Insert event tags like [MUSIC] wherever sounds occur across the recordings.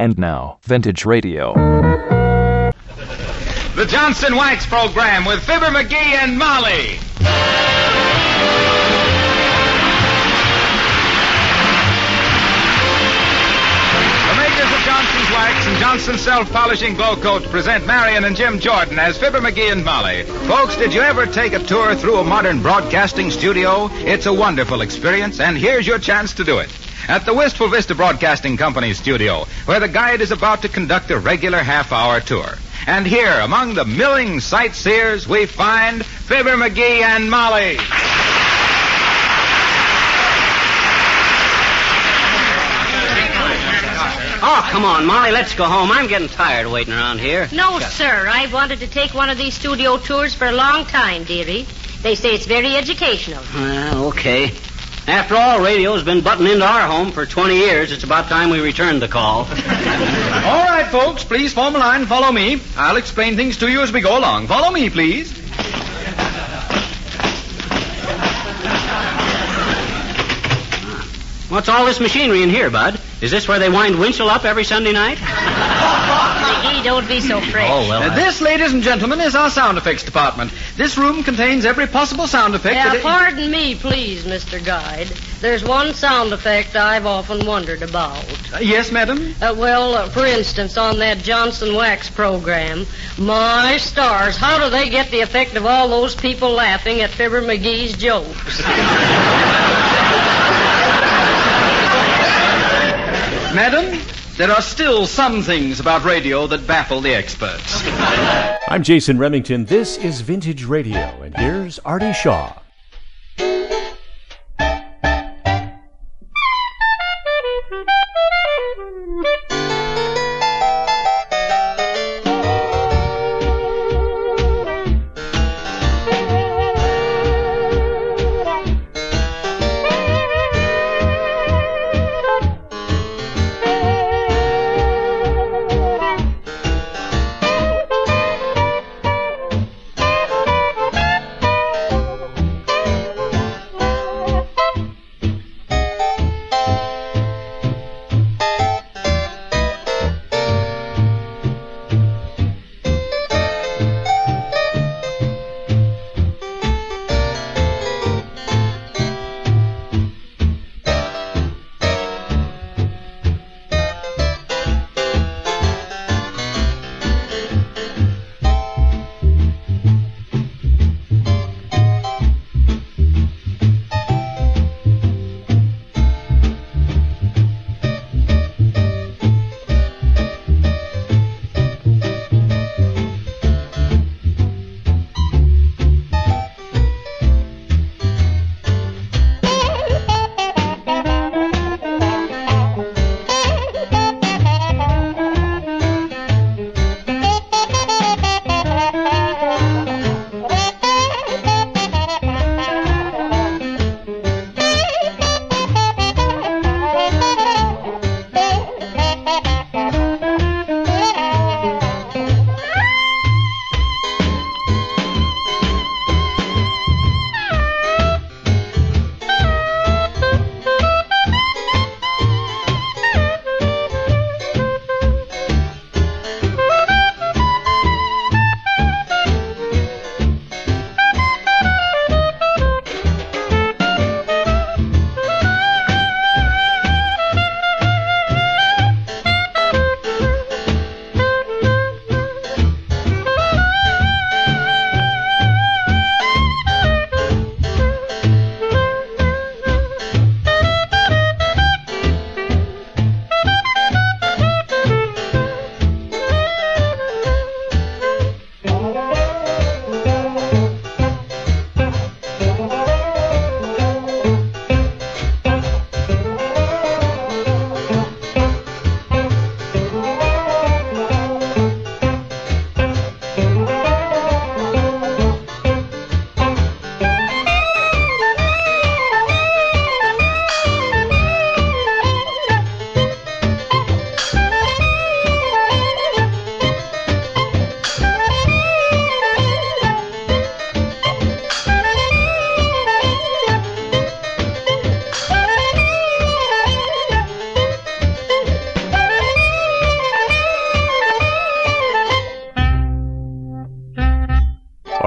And now, Vintage Radio. The Johnson Wax Program with Fibber McGee and Molly. The makers of Johnson's Wax and Johnson's Self Polishing Glow Coat present Marion and Jim Jordan as Fibber McGee and Molly. Folks, did you ever take a tour through a modern broadcasting studio? It's a wonderful experience, and here's your chance to do it. At the Wistful Vista Broadcasting Company studio, where the guide is about to conduct a regular half hour tour. And here, among the milling sightseers, we find Fibber McGee and Molly. Oh, come on, Molly, let's go home. I'm getting tired waiting around here. No, sir. I've wanted to take one of these studio tours for a long time, dearie. They say it's very educational. Well, okay. After all, radio's been butting into our home for 20 years. It's about time we returned the call. [LAUGHS] All right, folks, please form a line. Follow me. I'll explain things to you as we go along. Follow me, please. What's all this machinery in here, Bud? Is this where they wind Winchell up every Sunday night? [LAUGHS] McGee, don't be so [LAUGHS] fresh. Oh, well. Uh, I- this, ladies and gentlemen, is our sound effects department. This room contains every possible sound effect. Now, that it- pardon me, please, Mr. Guide. There's one sound effect I've often wondered about. Uh, yes, madam. Uh, well, uh, for instance, on that Johnson Wax program, my stars, how do they get the effect of all those people laughing at Fibber McGee's jokes? [LAUGHS] Madam, there are still some things about radio that baffle the experts. I'm Jason Remington. This is Vintage Radio, and here's Artie Shaw.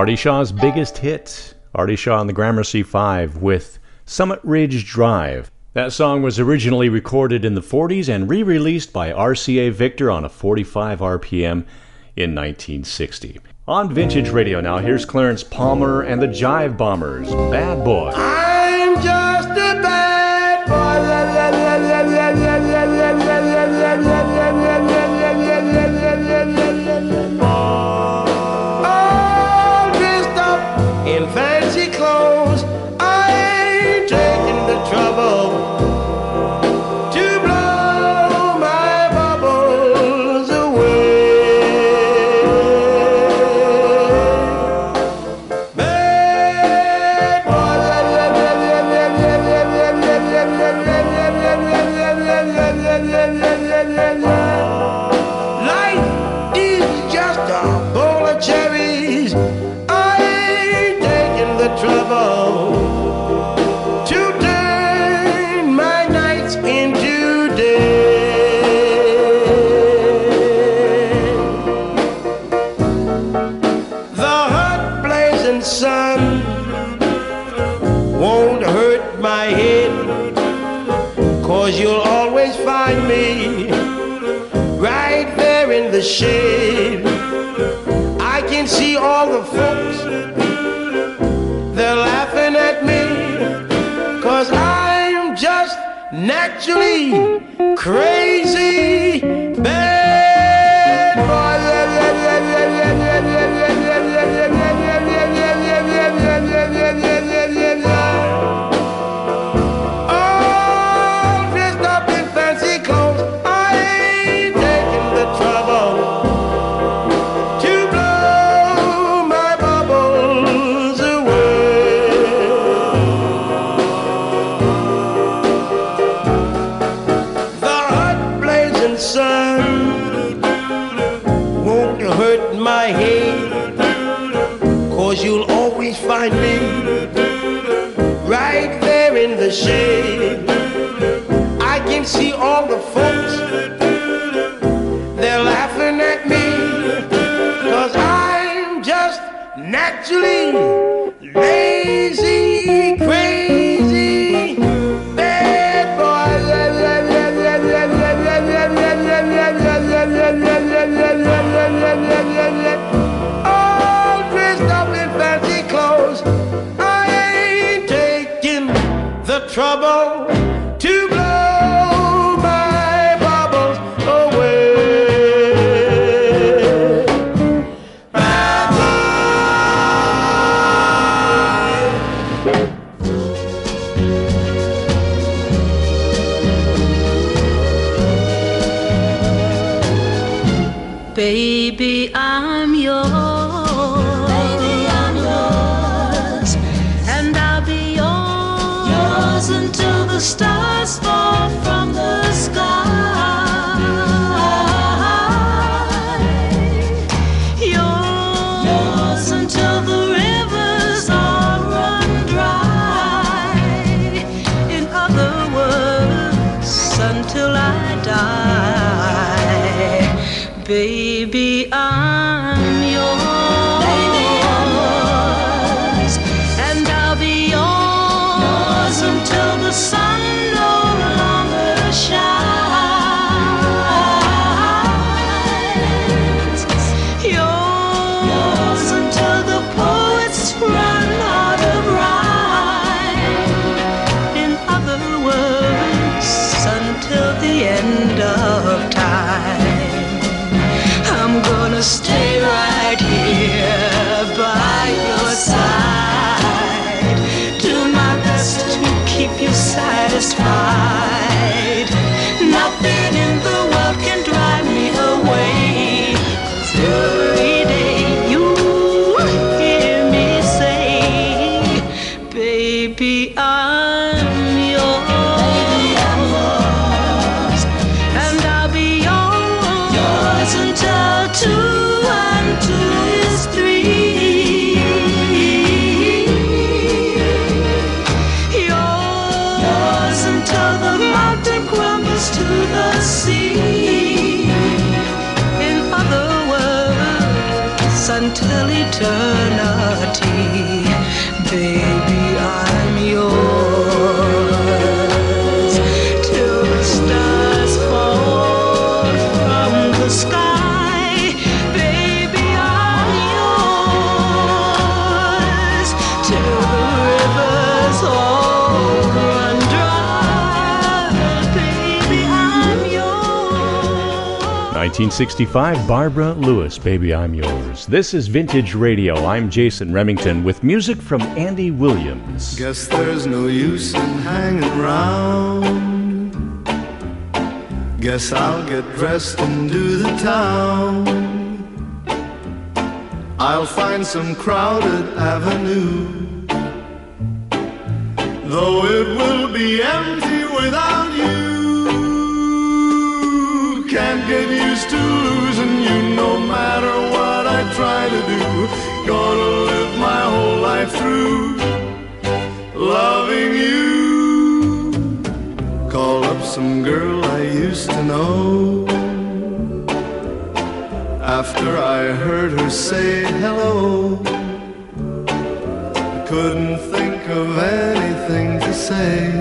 Artie Shaw's biggest hit, Artie Shaw and the Gramercy Five with Summit Ridge Drive. That song was originally recorded in the 40s and re released by RCA Victor on a 45 RPM in 1960. On Vintage Radio now, here's Clarence Palmer and the Jive Bombers, Bad Boy. me, right there in the shade. 1965, Barbara Lewis, Baby I'm Yours. This is Vintage Radio. I'm Jason Remington with music from Andy Williams. Guess there's no use in hanging around. Guess I'll get dressed and do the town. I'll find some crowded avenue. Though it will be empty without you. I heard her say hello, I couldn't think of anything to say.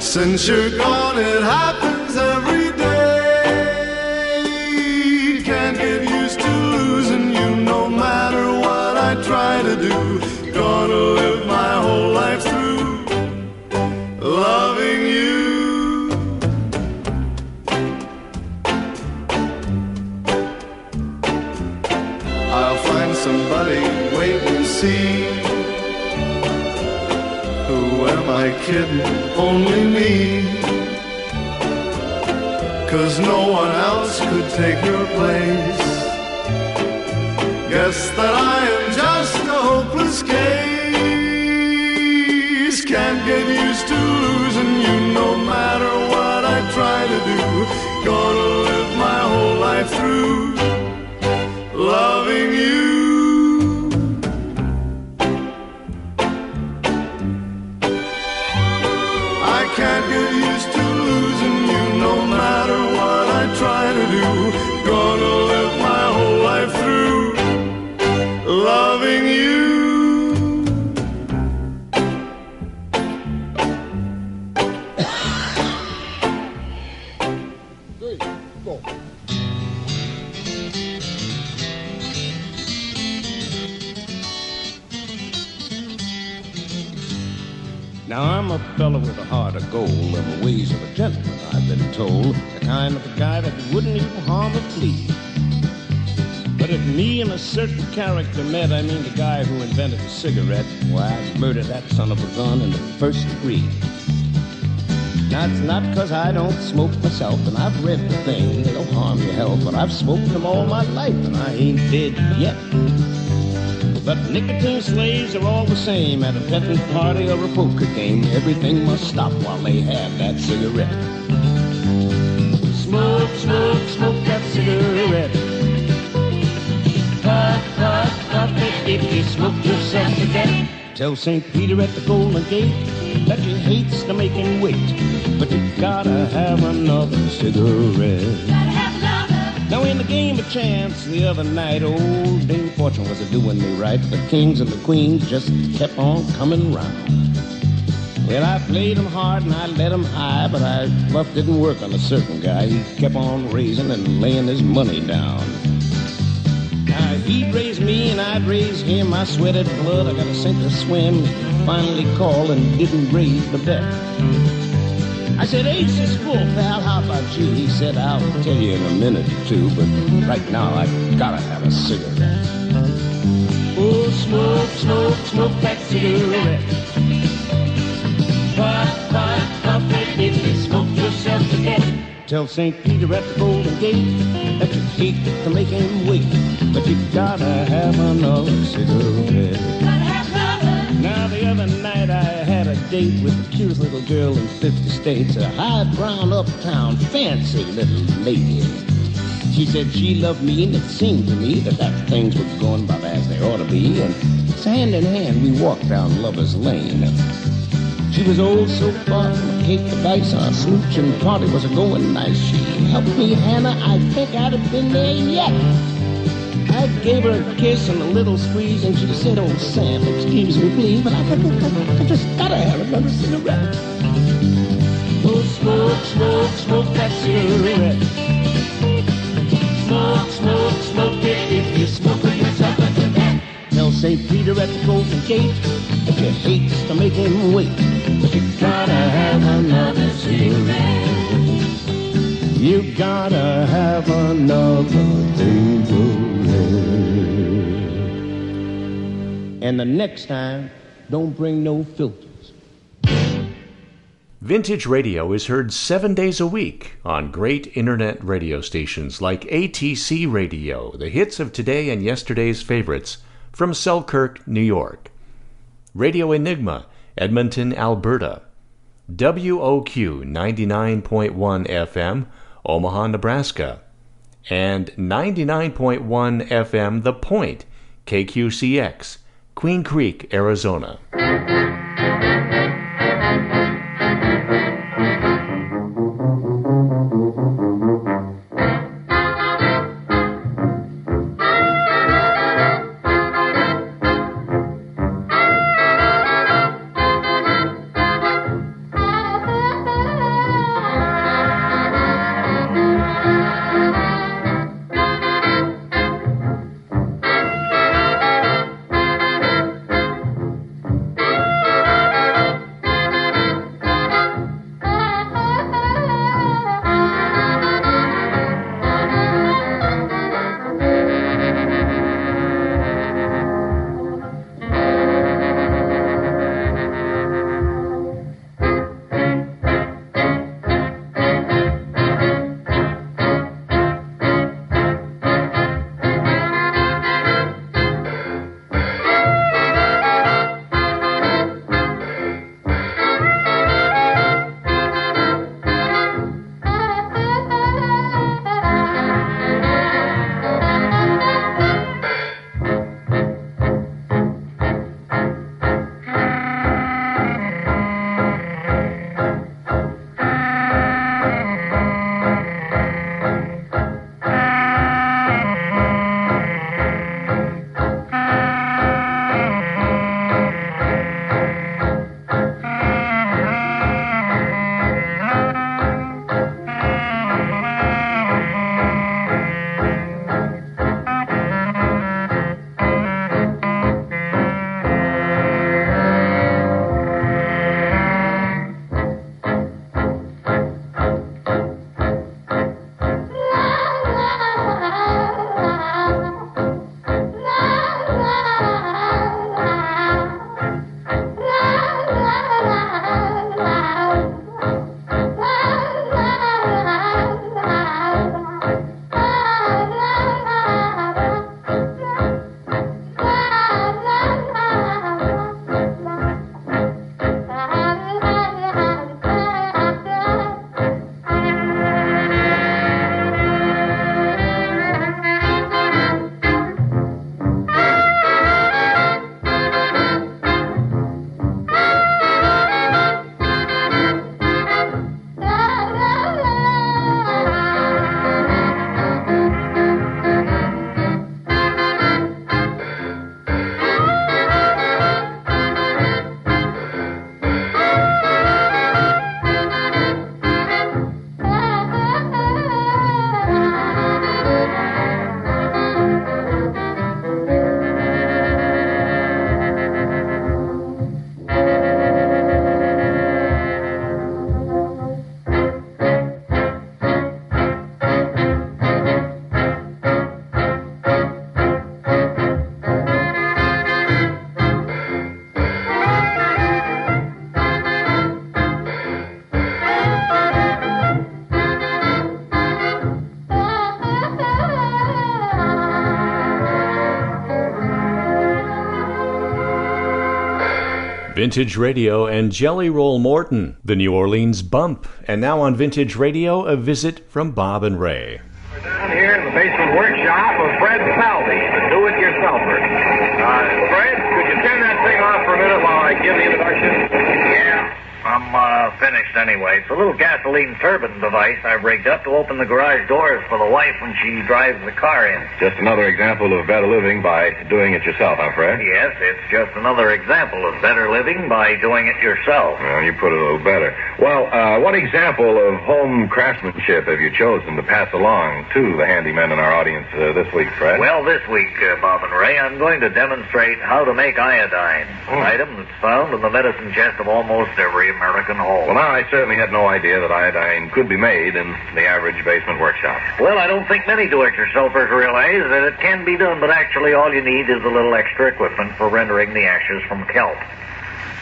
Since you're gone, it happens Only me. Cause no one else could take your place. Guess that I am just a hopeless case. Can't get used to Now I'm a fellow with a heart of gold and the ways of a gentleman, I've been told. The kind of a guy that wouldn't even harm a flea. But if me and a certain character met, I mean the guy who invented the cigarette, why I'd murder that son of a gun in the first degree. Now it's not 'cause I don't smoke myself, and I've read the thing, they'll harm your health, but I've smoked them all my life, and I ain't dead yet. But nicotine slaves are all the same at a petting party or a poker game. Everything must stop while they have that cigarette. Smoke, smoke, smoke that cigarette. Puff, puff, puff it if you smoke yourself to death. Tell St. Peter at the Golden Gate that he hates make him wait, but you gotta have another cigarette. Now in the game of chance the other night, old Dame Fortune was a doing me right. The kings and the queens just kept on coming round. Well, I played 'em hard and I let 'em high, but I bluff didn't work on a certain guy. He kept on raising and laying his money down. Now he'd raise me and I'd raise him. I sweated blood, I got to sink or swim. Finally called and didn't raise the bet. I said, Ace is full, pal. How about you? He said, I'll tell you in a minute or two, but right now I gotta have a cigarette. Smoke, smoke, smoke that cigarette. Puff, puff, puff it if you smoke yourself to death. Tell St. Peter at the Golden Gate that you hate to make him wait, but you gotta have another cigarette. Now the other night I had a date with the cutest little girl in 50 states, a high brown uptown fancy little lady. She said she loved me and it seemed to me that, that things were going about as they ought to be. And so hand in hand we walked down Lover's Lane. She was old so far cake to dice, our smooching party was a going nice. She helped me, Hannah, I think I'd have been there yet. I gave her a kiss and a little squeeze, and she said, "Oh Sam, excuse me, please, but I, I, I, I just gotta have another cigarette." Oh, smoke, smoke, smoke that cigarette. Smoke, smoke, smoke it if you smoke it yourself a cigarette. Tell St. Peter at the Golden Gate if you hates to make him wait, but you gotta have another cigarette. You gotta have another cigarette. And the next time, don't bring no filters. Vintage radio is heard seven days a week on great internet radio stations like ATC Radio, the hits of today and yesterday's favorites from Selkirk, New York. Radio Enigma, Edmonton, Alberta. WOQ 99.1 FM, Omaha, Nebraska. And 99.1 FM, The Point, KQCX, Queen Creek, Arizona. Vintage Radio and Jelly Roll Morton, the New Orleans Bump. And now on Vintage Radio, a visit from Bob and Ray. We're down here in the basement workshop of Fred Falvey, the do-it-yourselfer. Uh, Fred, could you turn that thing off for a minute while I give the introduction? Yeah. I'm uh, finished anyway. It's a little gasoline turbine device I rigged up to open the garage doors for the wife when she drives the car in. Just another example of better living by doing it yourself, huh, Fred? Yes, it's just another example of better living by doing it yourself. Well, you put it a little better. Well, uh, what example of home craftsmanship have you chosen to pass along to the handymen in our audience uh, this week, Fred? Well, this week, uh, Bob and Ray, I'm going to demonstrate how to make iodine, an item that's found in the medicine chest of almost every American home. Well, now, I certainly had no idea that iodine could be made in the average basement workshop. Well, I don't think many do-it-yourselfers realize that it can be done, but actually all you need is a little extra equipment for rendering the ashes from kelp.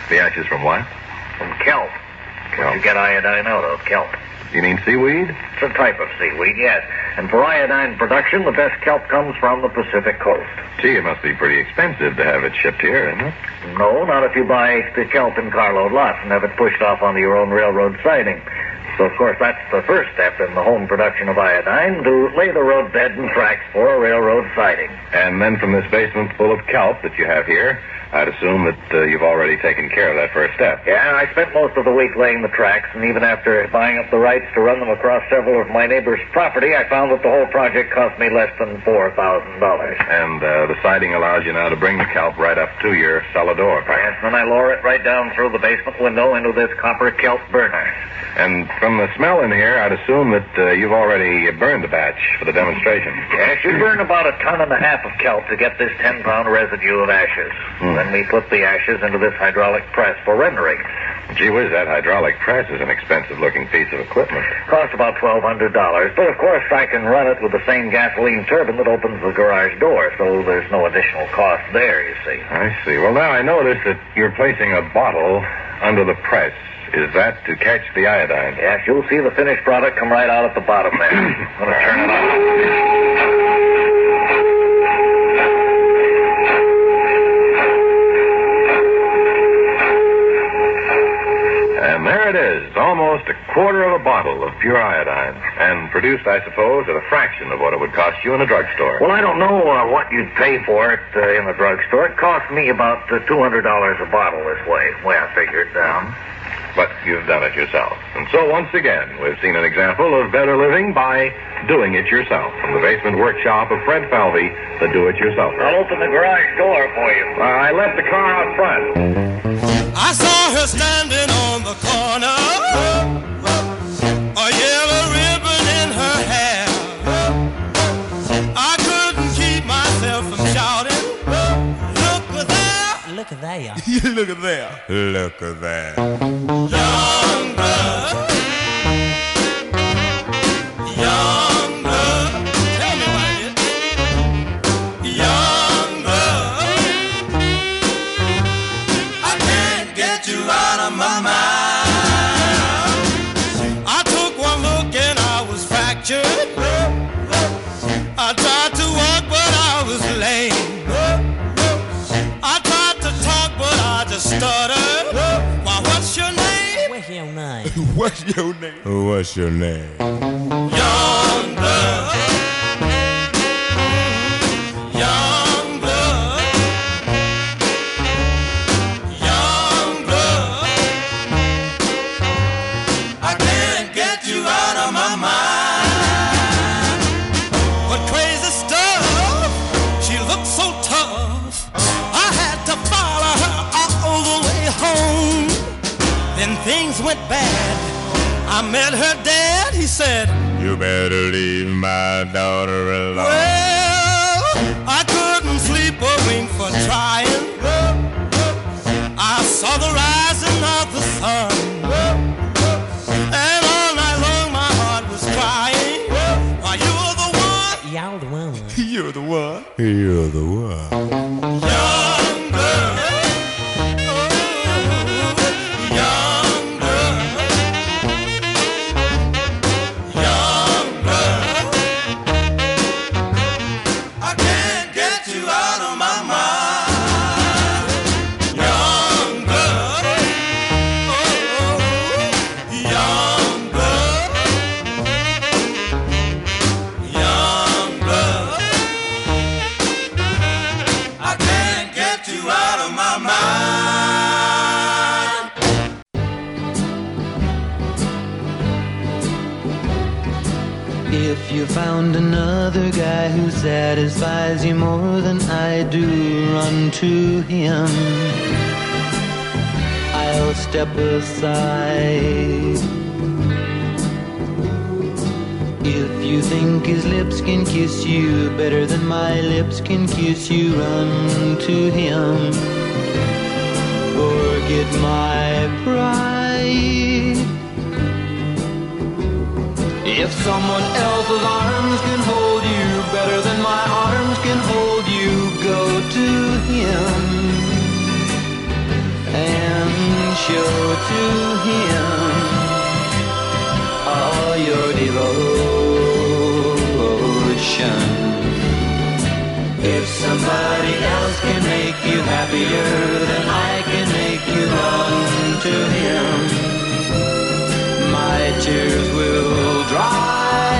The ashes from what? From kelp. What you get iodine out of, kelp. You mean seaweed? It's a type of seaweed, yes. And for iodine production, the best kelp comes from the Pacific coast. Gee, it must be pretty expensive to have it shipped here, isn't it? No, not if you buy the kelp in carload lots and have it pushed off onto your own railroad siding. So, of course, that's the first step in the home production of iodine, to lay the roadbed and tracks for a railroad siding. And then from this basement full of kelp that you have here, I'd assume that uh, you've already taken care of that first step. Yeah, I spent most of the week laying the tracks, and even after buying up the rights to run them across several of my neighbors' property, I found that the whole project cost me less than $4,000. And uh, the siding allows you now to bring the kelp right up to your cellar door. Yes, and then I lower it right down through the basement window into this copper kelp burner. And from the smell in here, I'd assume that uh, you've already burned a batch for the demonstration. Yes, you burn about a ton and a half of kelp to get this 10 pound residue of ashes. Then we put the ashes into this hydraulic press for rendering. Gee whiz, that hydraulic press is an expensive looking piece of equipment. Costs about $1,200, but of course I can run it with the same gasoline turbine that opens the garage door, so there's no additional cost there, you see. I see. Well, now I notice that you're placing a bottle under the press. Is that to catch the iodine? Yes, you'll see the finished product come right out at the bottom there. I'm going to turn it on. Almost a quarter of a bottle of pure iodine. And produced, I suppose, at a fraction of what it would cost you in a drugstore. Well, I don't know uh, what you'd pay for it uh, in the drugstore. It cost me about uh, $200 a bottle this way, the way I figured it down. But you've done it yourself. And so, once again, we've seen an example of better living by doing it yourself. From the basement workshop of Fred Falvey, the do-it-yourselfer. I'll open the garage door for you. Uh, I left the car out front. I saw her standing on the corner, a yellow ribbon in her hair. I couldn't keep myself from shouting, Look at there! Look at there. [LAUGHS] Look at there! Look at there! Young What's your name? What's your name? Young blood. Young blood. Young blood. I can't get you out of my mind. What crazy stuff? She looked so tough. I had to follow her all the way home. Then things went bad. I met her dad. He said, You better leave my daughter alone. Well, I couldn't sleep a wink for trying. I saw the rising of the sun. And all night long my heart was crying. Why, you were the one. Y'all the one. You're the one. You're the one. Him. I'll step aside. If you think his lips can kiss you better than my lips can kiss you, run to him. Forget my pride. If someone else's arms can hold you better than my arms can hold you, go to him show to him all your devotion. If somebody else can make you happier than I can make you run to him, my tears will dry.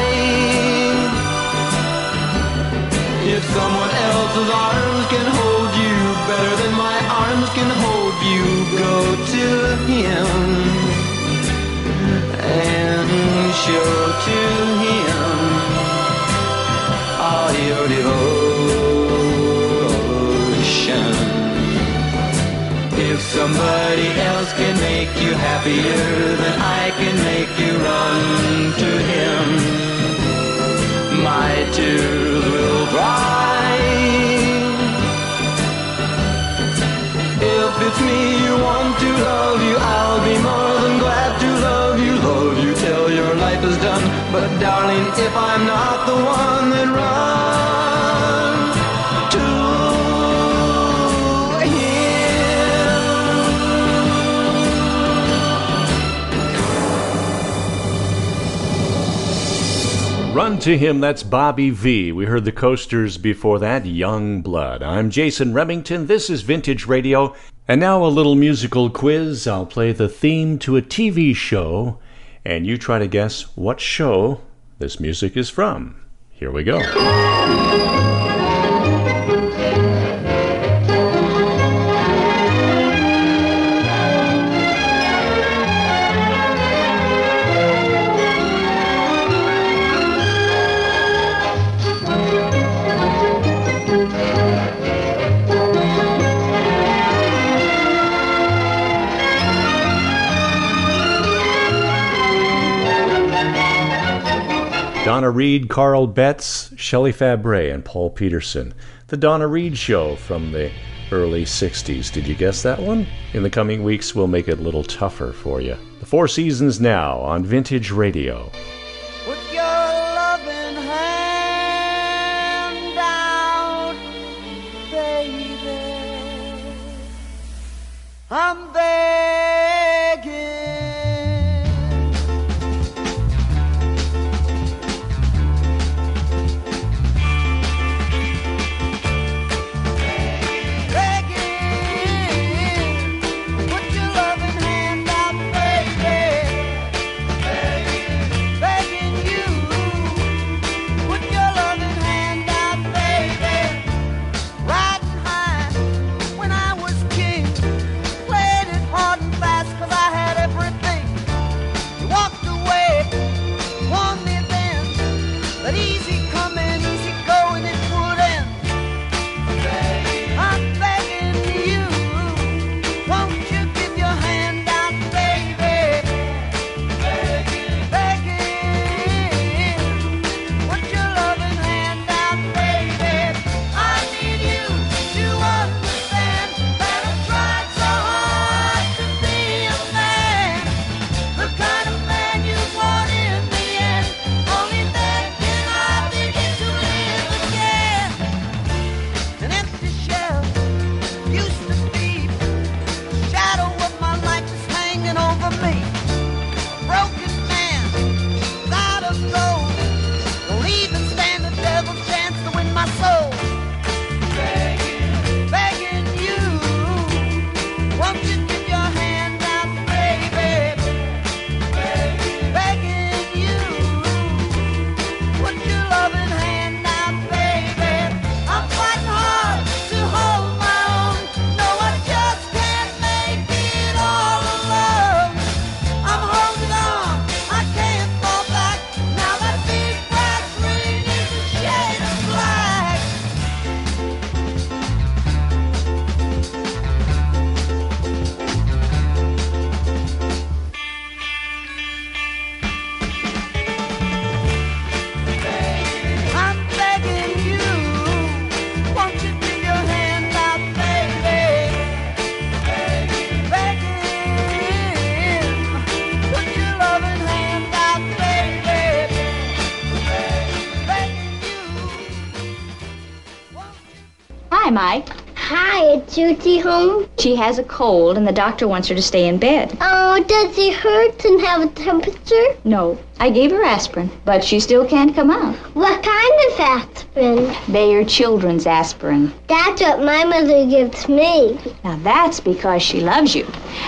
If someone else's arms can hold go to him and show to him all your devotion. If somebody else can make you happier than I can make you run to him, my tears will dry. Me you want to love you, I'll be more than glad to love you, love you till your life is done. But darling, if I'm not the one, then run to Run to him, that's Bobby Vee. We heard the coasters before that, Young Blood. I'm Jason Remington, this is Vintage Radio, and now a little musical quiz. I'll play the theme to a TV show, and you try to guess what show this music is from. Here we go. Donna Reed, Carl Betz, Shelley Fabares, and Paul Petersen. The Donna Reed Show from the early 60s. Did you guess that one? In the coming weeks, we'll make it a little tougher for you. The Four Seasons now on Vintage Radio. I'm begging. Home? She has a cold, and the doctor wants her to stay in bed. Oh, does it hurt and have a temperature? No, I gave her aspirin, but she still can't come out. What kind of aspirin? Bayer Children's aspirin. That's what my mother gives me. Now that's because she loves you.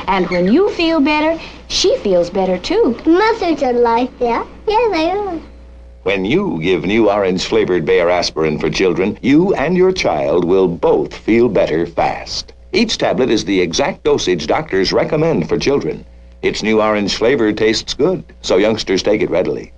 And when you feel better, she feels better too. Mothers are like that. Yeah, they are. When you give new orange flavored Bayer aspirin for children, you and your child will both feel better fast. Each tablet is the exact dosage doctors recommend for children. Its new orange flavor tastes good, so youngsters take it readily.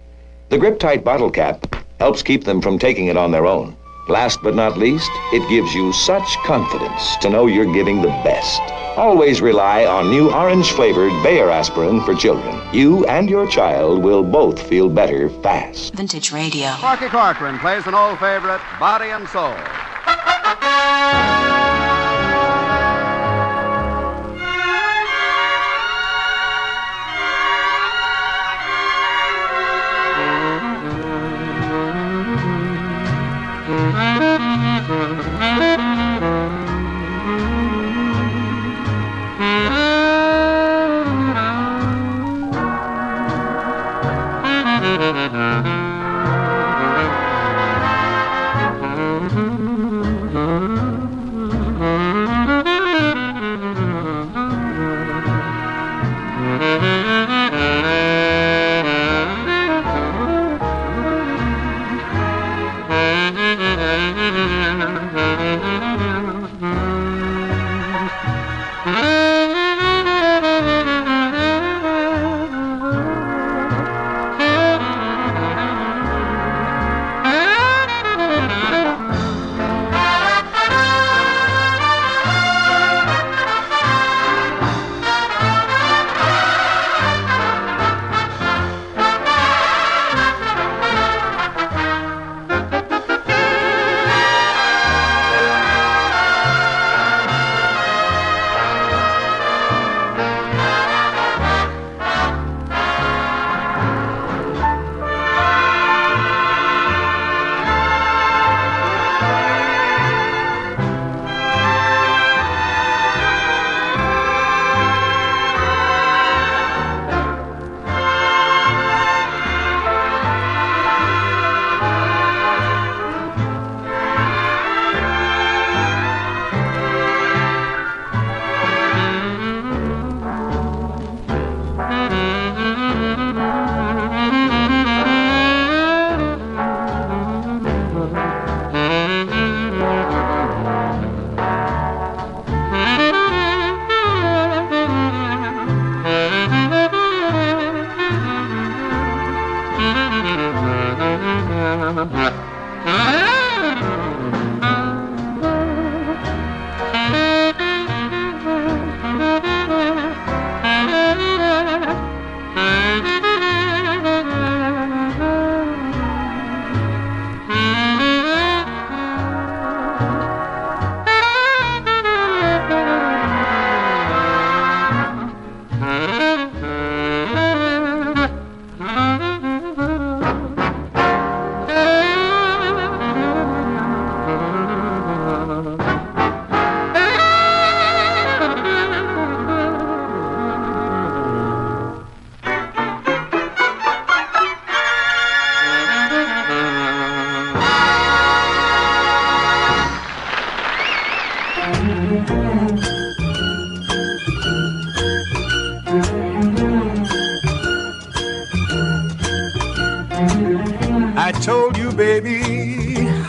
The grip tight bottle cap helps keep them from taking it on their own. Last but not least, it gives you such confidence to know you're giving the best. Always rely on new orange flavored Bayer aspirin for children. You and your child will both feel better fast. Vintage Radio. Marky Corcoran plays an old favorite, Body and Soul.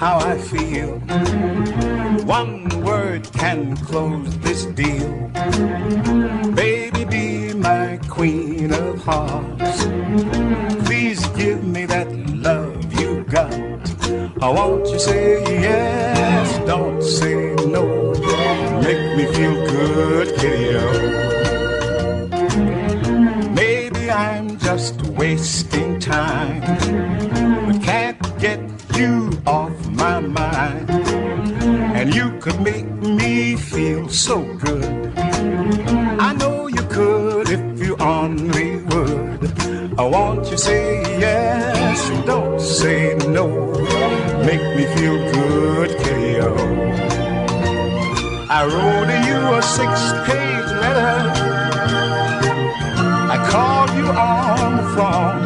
How I feel. One word can close this deal. Baby, be my queen of hearts. Please give me that love you got. I want you say yes, don't say no. Make me feel good, kitty Maybe I'm just wasting time, but can't get you could make me feel so good. I know you could if you only would. I want you say yes, don't say no. Make me feel good, kitty I wrote you a six-page letter. I called you on the phone,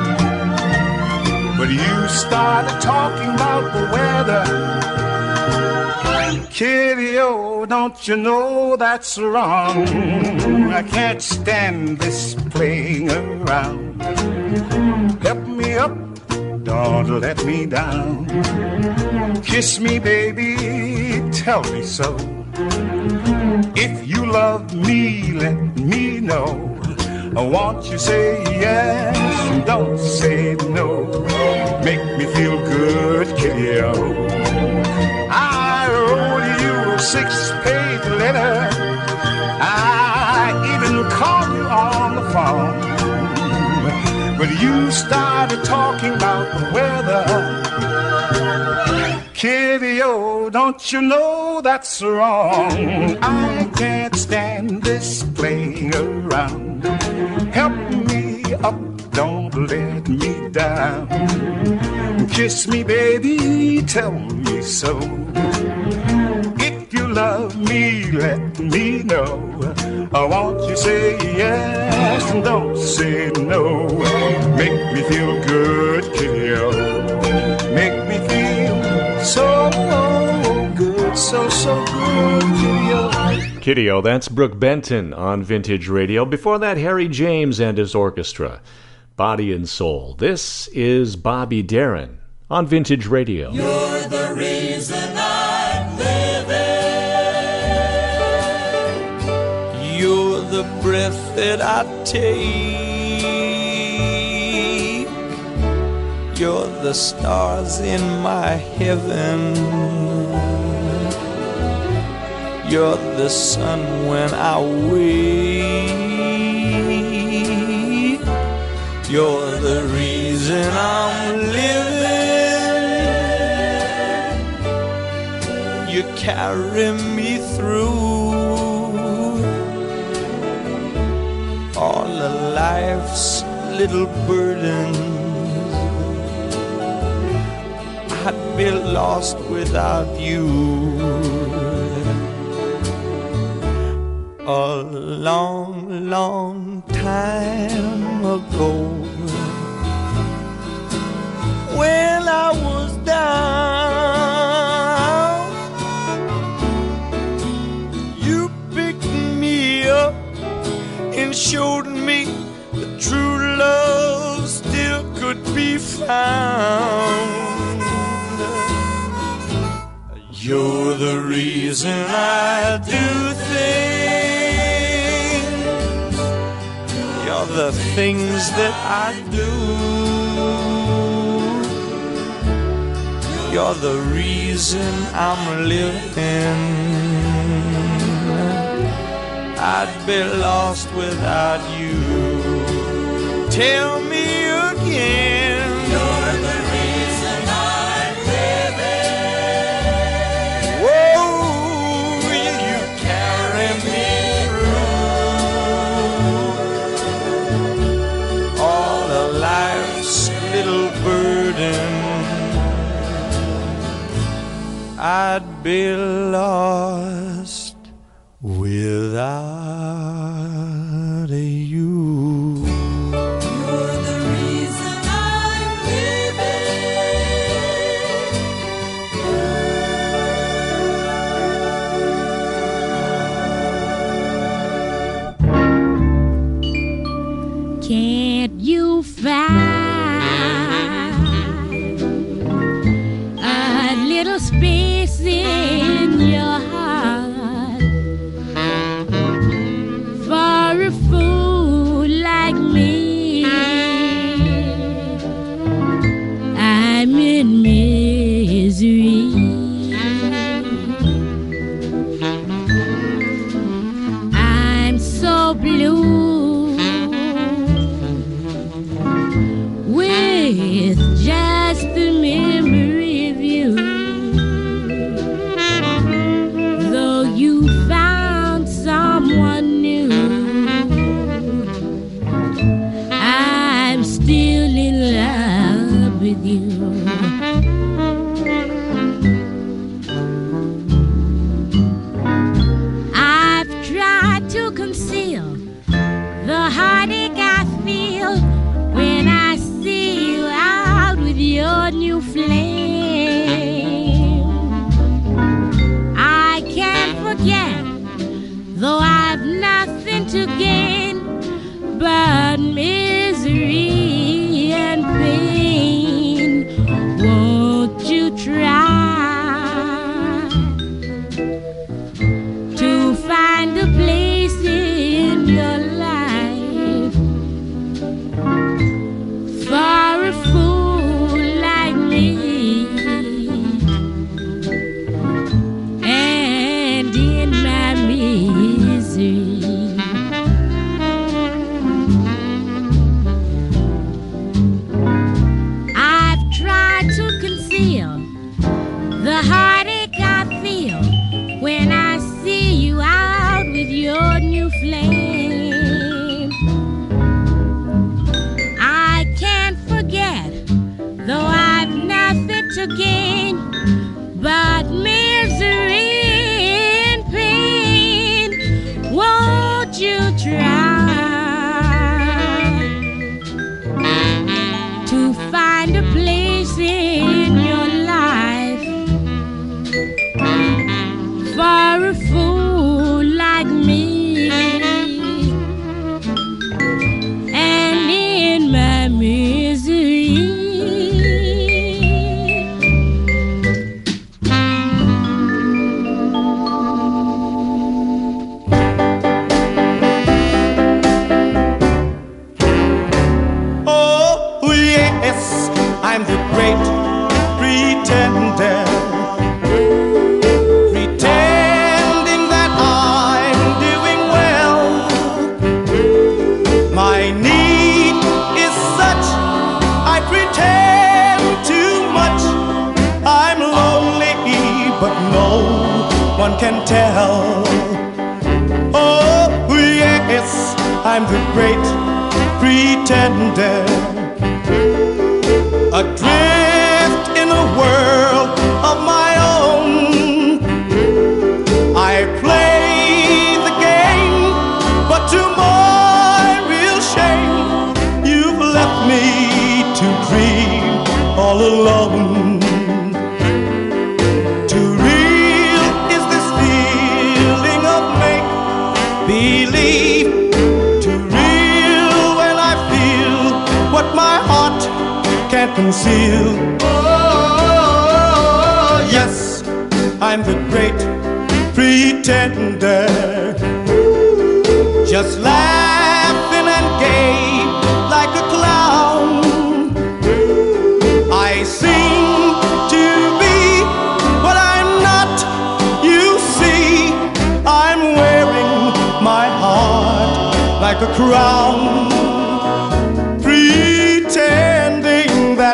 but you started talking about the weather. Kitty, oh, don't you know that's wrong? I can't stand this playing around. Help me up, don't let me down. Kiss me, baby, tell me so. If you love me, let me know. Won't you say yes don't say no? Make me feel good, kitty, oh. Six-page letter. I even called you on the phone. But you started talking about the weather. Kitty, oh, don't you know that's wrong? I can't stand this playing around. Help me up, don't let me down. Kiss me, baby, tell me so. If love me, let me know. I want you say yes and don't say no. Make me feel good, kiddo. Make me feel so good, so, so good, kiddo. Kitty-O, that's Brooke Benton on Vintage Radio. Before that, Harry James and his orchestra, Body and Soul. This is Bobby Darin on Vintage Radio. You're the reason that I take. You're the stars in my heaven. You're the sun when I wake. You're the reason I'm living. You carry me through life's little burdens. I'd be lost without you. A long, long time ago, when I was down, you picked me up and showed me true love still could be found. You're the reason I do things. You're the things that I do. You're the reason I'm living. I'd be lost without you. Tell me again. You're the reason I'm living. Whoa, will you carry me through all of life's little burden? I'd be lost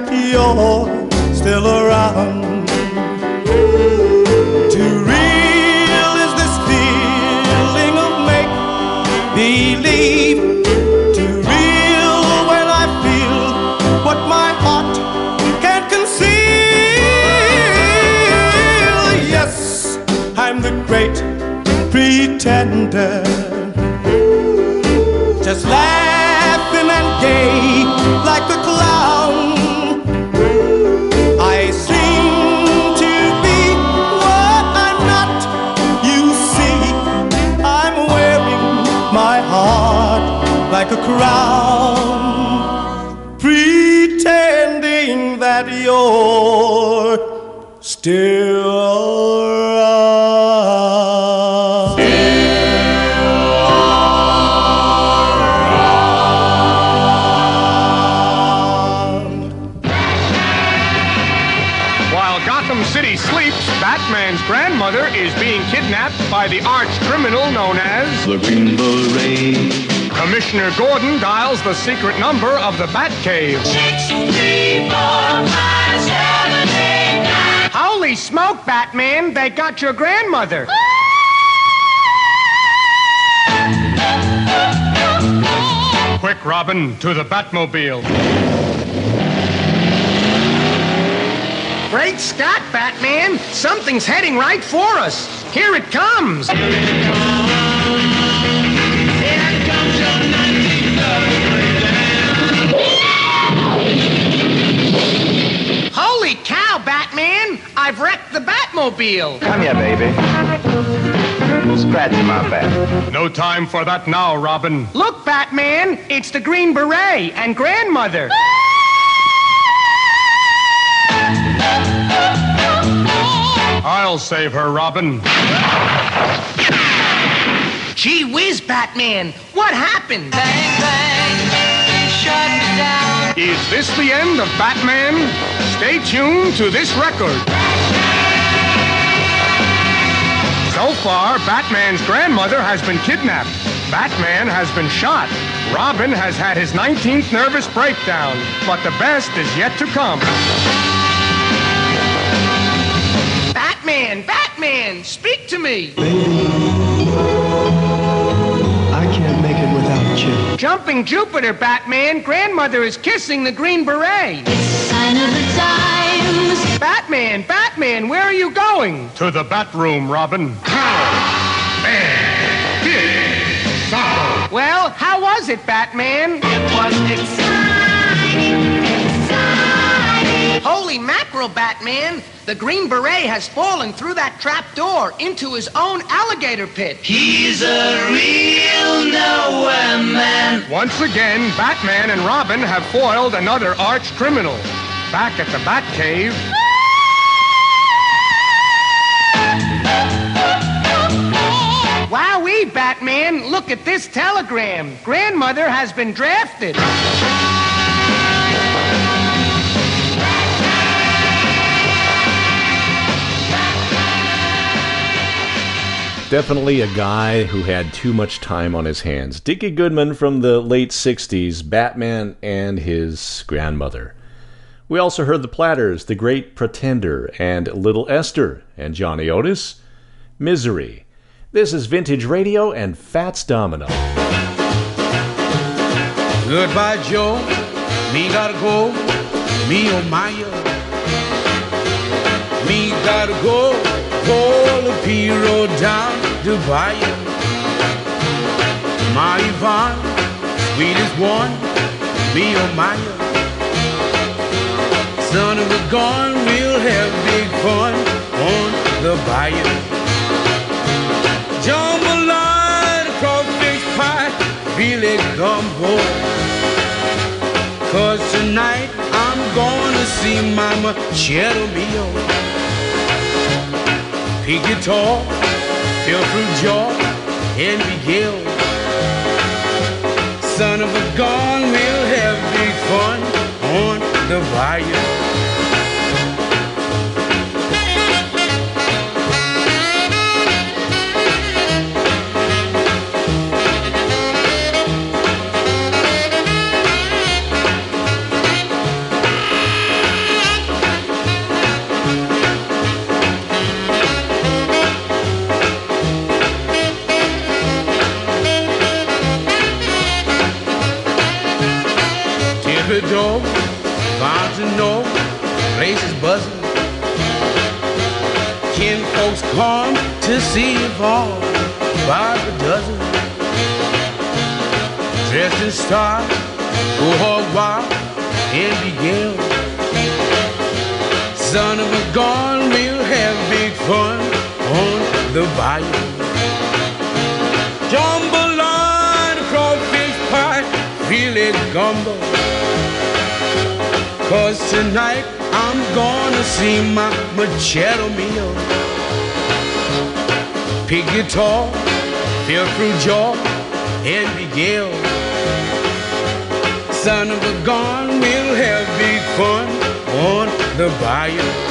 that you're still around. Too real is this feeling of make believe. Too real when I feel what my heart can't conceal. Yes, I'm the great pretender. Just laughing and gay like a clown. Crown, pretending that you're still around. While Gotham City sleeps, Batman's grandmother is being kidnapped by the arch criminal known as The Green Beret. Commissioner Gordon dials the secret number of the Batcave. Six, three, four, five, seven, eight, nine. Holy smoke, Batman! They got your grandmother. Quick, Robin, to the Batmobile. Great Scott, Batman! Something's heading right for us. Here it comes. Holy I've wrecked the Batmobile. Come here, baby. Scratch my back. No time for that now, Robin. Look, Batman! It's the Green Beret and grandmother. I'll save her, Robin. Gee whiz, Batman! What happened? Bang, bang, shut down. Is this the end of Batman? Stay tuned to this record. So far, Batman's grandmother has been kidnapped. Batman has been shot. Robin has had his 19th nervous breakdown. But the best is yet to come. Batman! Batman! Speak to me! I Jumping Jupiter, Batman! Grandmother is kissing the Green Beret! Sign of the times. Batman, Batman, where are you going? To the bat room, Robin. Well, how was it, Batman? It was exciting, exciting. Holy mackerel, Batman! The Green Beret has fallen through that trap door into his own alligator pit. He's a real nowhere man. Once again, Batman and Robin have foiled another arch criminal. Back at the Batcave. Wowee, Batman! Look at this telegram. Grandmother has been drafted. Definitely a guy who had too much time on his hands. Dickie Goodman from the late 60s, Batman and his grandmother. We also heard the Platters, The Great Pretender, and Little Esther, and Johnny Otis, Misery. This is Vintage Radio and Fats Domino. Goodbye, Joe. Me gotta go. Me oh my. Oh. Me gotta go. Pull the P road down Bayou. My Yvonne, sweetest one. Me oh my. Son of a gun, we'll have big fun on the bayou. Jambalaya, crawfish pie, really gumbo. Cause tonight I'm gonna see Mama Cheddar Mio. Pick guitar, feel through jaw, and Miguel. Son of a gun, we'll have big fun on the bayou. Thibodeau, bound to know, place is buzzing. Kin folks come to see if all by the dozen. Dressed in style, go hog wild and begin. Son of a gun, we'll have big fun on the bayou. Gumbo. Cause tonight I'm gonna see my Machado Mio. Pick guitar, feel through jaw, and Miguel. Son of a gun, we'll have big fun on the bayou.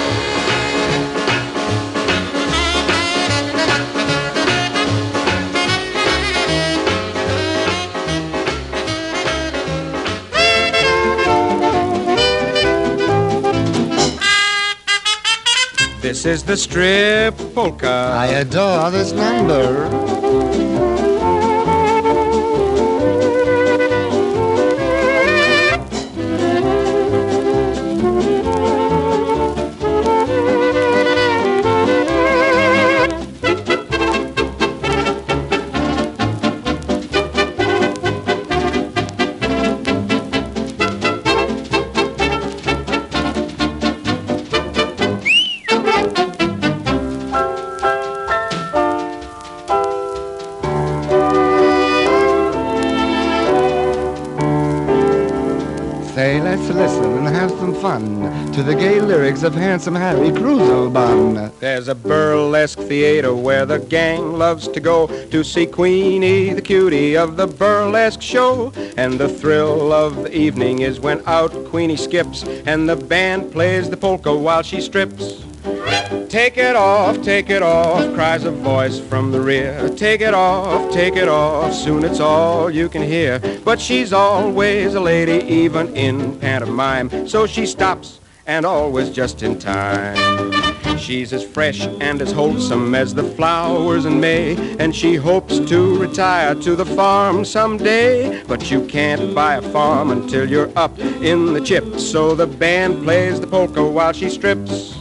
This is the strip polka. I adore this number. Lyrics of Handsome Harry Cruzelbun. There's a burlesque theater where the gang loves to go to see Queenie, the cutie of the burlesque show. And the thrill of the evening is when out Queenie skips and the band plays the polka while she strips. Take it off, take it off, cries a voice from the rear. Take it off, take it off, soon it's all you can hear. But she's always a lady, even in pantomime. So she stops and always just in time. She's as fresh and as wholesome as the flowers in May, and she hopes to retire to the farm someday. But you can't buy a farm until you're up in the chips, so the band plays the polka while she strips.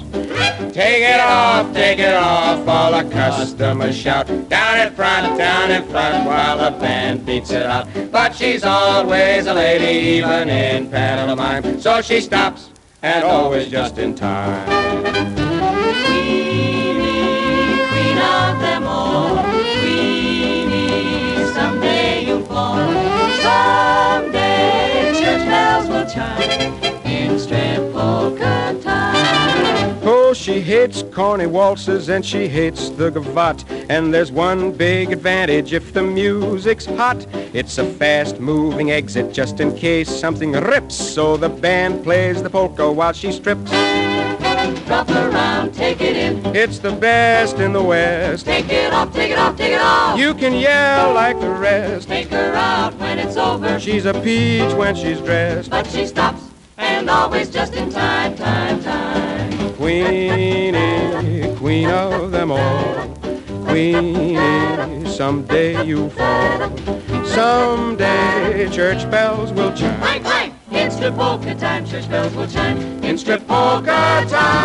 Take it off, take it off, all the customers shout. Down in front, down in front, while the band beats it out. But she's always a lady, even in pantomime. So she stops, and always just in time. Queen of them all, Queenie, someday you'll fall. Someday church bells will chime in strip polka time. Oh, she hates corny waltzes and she hates the gavotte. And there's one big advantage if the music's hot. It's a fast moving exit just in case something rips. So the band plays the polka while she strips. Drop around, take it in. It's the best in the West. Take it off, take it off, take it off. You can yell like the rest. Take her out when it's over. She's a peach when she's dressed. But she stops and always just in time, time, time. Queenie, queen of them all. Queenie, someday you fall. Someday church bells will chime. Clank, clank. In strip polka time, church bells will chime. In strip polka time.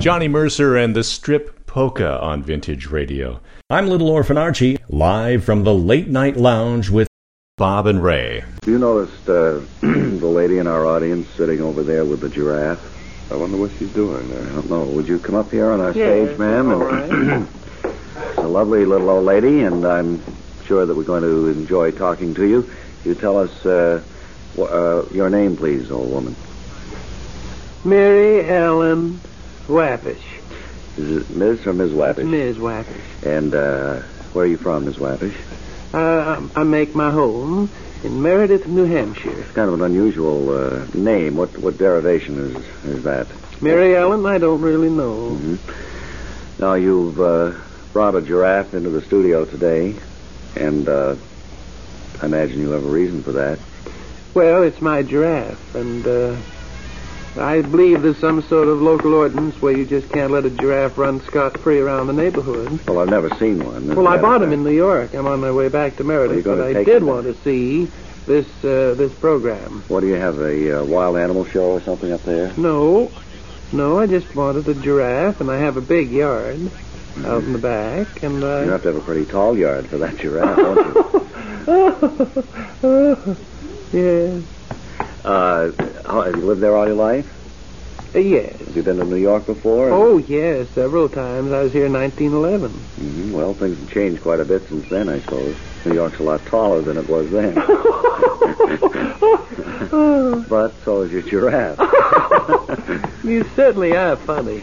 Johnny Mercer and the Strip Polka on Vintage Radio. I'm Little Orphan Archie, live from the Late Night Lounge with Bob and Ray. Do you noticed uh, [CLEARS THROAT] the lady in our audience sitting over there with the giraffe? I wonder what she's doing there. I don't know. Would you come up here on our Yes, stage, ma'am? all And [CLEARS THROAT] She's a lovely little old lady, and I'm sure that we're going to enjoy talking to you. You tell us uh, wh- uh, your name, please, old woman. Mary Ellen Wappish. Is it Ms. or Ms. Wappish? Ms. Wappish. And uh, where are you from, Ms. Wappish? Uh, I make my home in Meredith, New Hampshire. It's kind of an unusual uh, name. What what derivation is is that? Mary Ellen, I don't really know. Mm-hmm. Now you've uh, brought a giraffe into the studio today, and uh, I imagine you have a reason for that. Well, it's my giraffe, and uh, I believe there's some sort of local ordinance where you just can't let a giraffe run scot-free around the neighborhood. Well, I've never seen one. Well, I bought him in New York. I'm on my way back to Meredith, gonna but I did want to see this uh, this program. What do you have? A uh, wild animal show or something up there? No, no, I just wanted a giraffe, and I have a big yard out in the back, and uh, You have to have a pretty tall yard for that giraffe, don't you? [LAUGHS] yes, Uh, how, have you lived there all your life? uh, yes. Have you been to New York before? Oh, yes, several times. I was here in 1911. hmm Well, things have changed quite a bit since then, I suppose. New York's a lot taller than it was then. [LAUGHS] but so is your giraffe. [LAUGHS] You certainly are funny.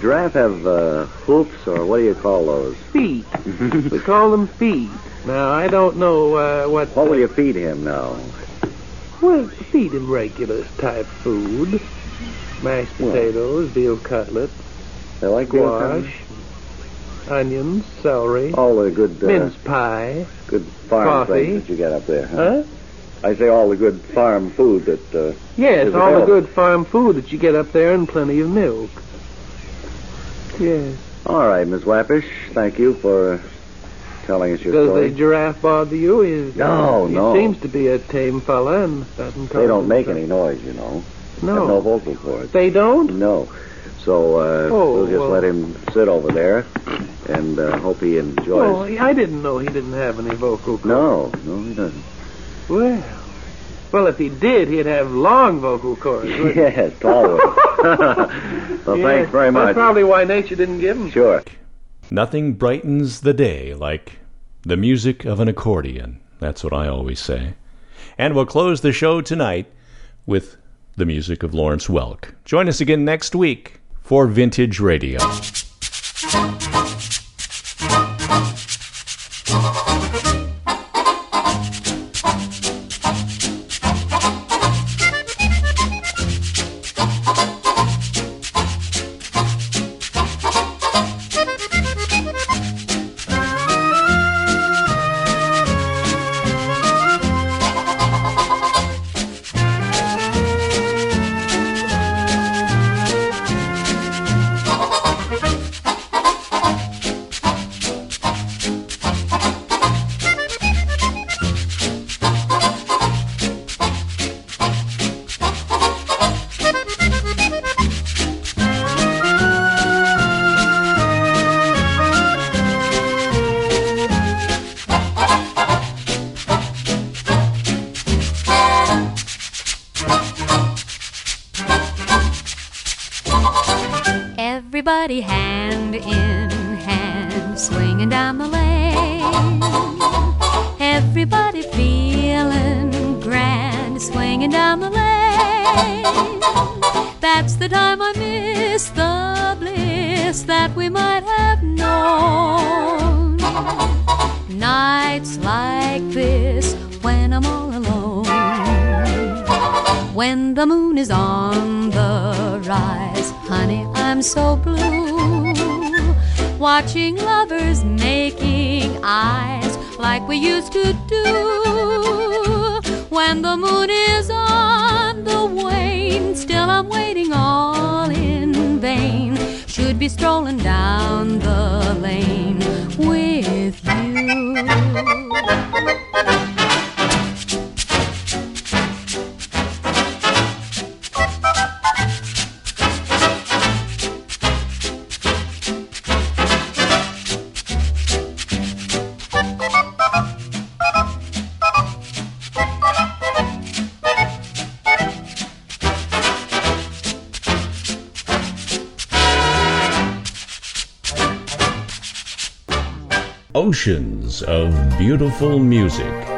Giraffe have uh, hoofs, or what do you call those? Feet. [LAUGHS] we call them feet. Now, I don't know uh, what... What will you feed him now? Well, feed him regular type food. Mashed Well. potatoes, veal cutlets, They like squash, onions, celery, All the good, uh, mince pie. good farm Coffee. things that you get up there. Huh? I say all the good farm food that. Uh, Yes, all the good farm food that you get up there and plenty of milk. Yes. All right, Miss Wappish. Thank you for uh, telling us your Does story. the giraffe bother you? He's, No, he no. seems to be a tame fella and doesn't They don't make any noise, you know. No. Have no vocal cords. They don't? No. So uh, Oh, we'll just well. let him sit over there and uh, hope he enjoys. Oh. I didn't know he didn't have any vocal cords. no, no, he doesn't. Well, well, if he did, he'd have long vocal cords. [LAUGHS] yes, tall [LAUGHS] well, [LAUGHS] Yeah, thanks very much. That's probably why nature didn't give him. Sure. Nothing brightens the day like the music of an accordion. That's what I always say. And we'll close the show tonight with the music of Lawrence Welk. Join us again next week for Vintage Radio. That's the time I miss the bliss that we might have known. Nights like this when I'm all alone. When the moon is on the rise, honey, I'm so blue. Watching lovers making eyes like we used to do. When the moon is on still I'm waiting all in vain. Should be strolling down the lane with you. Of beautiful music.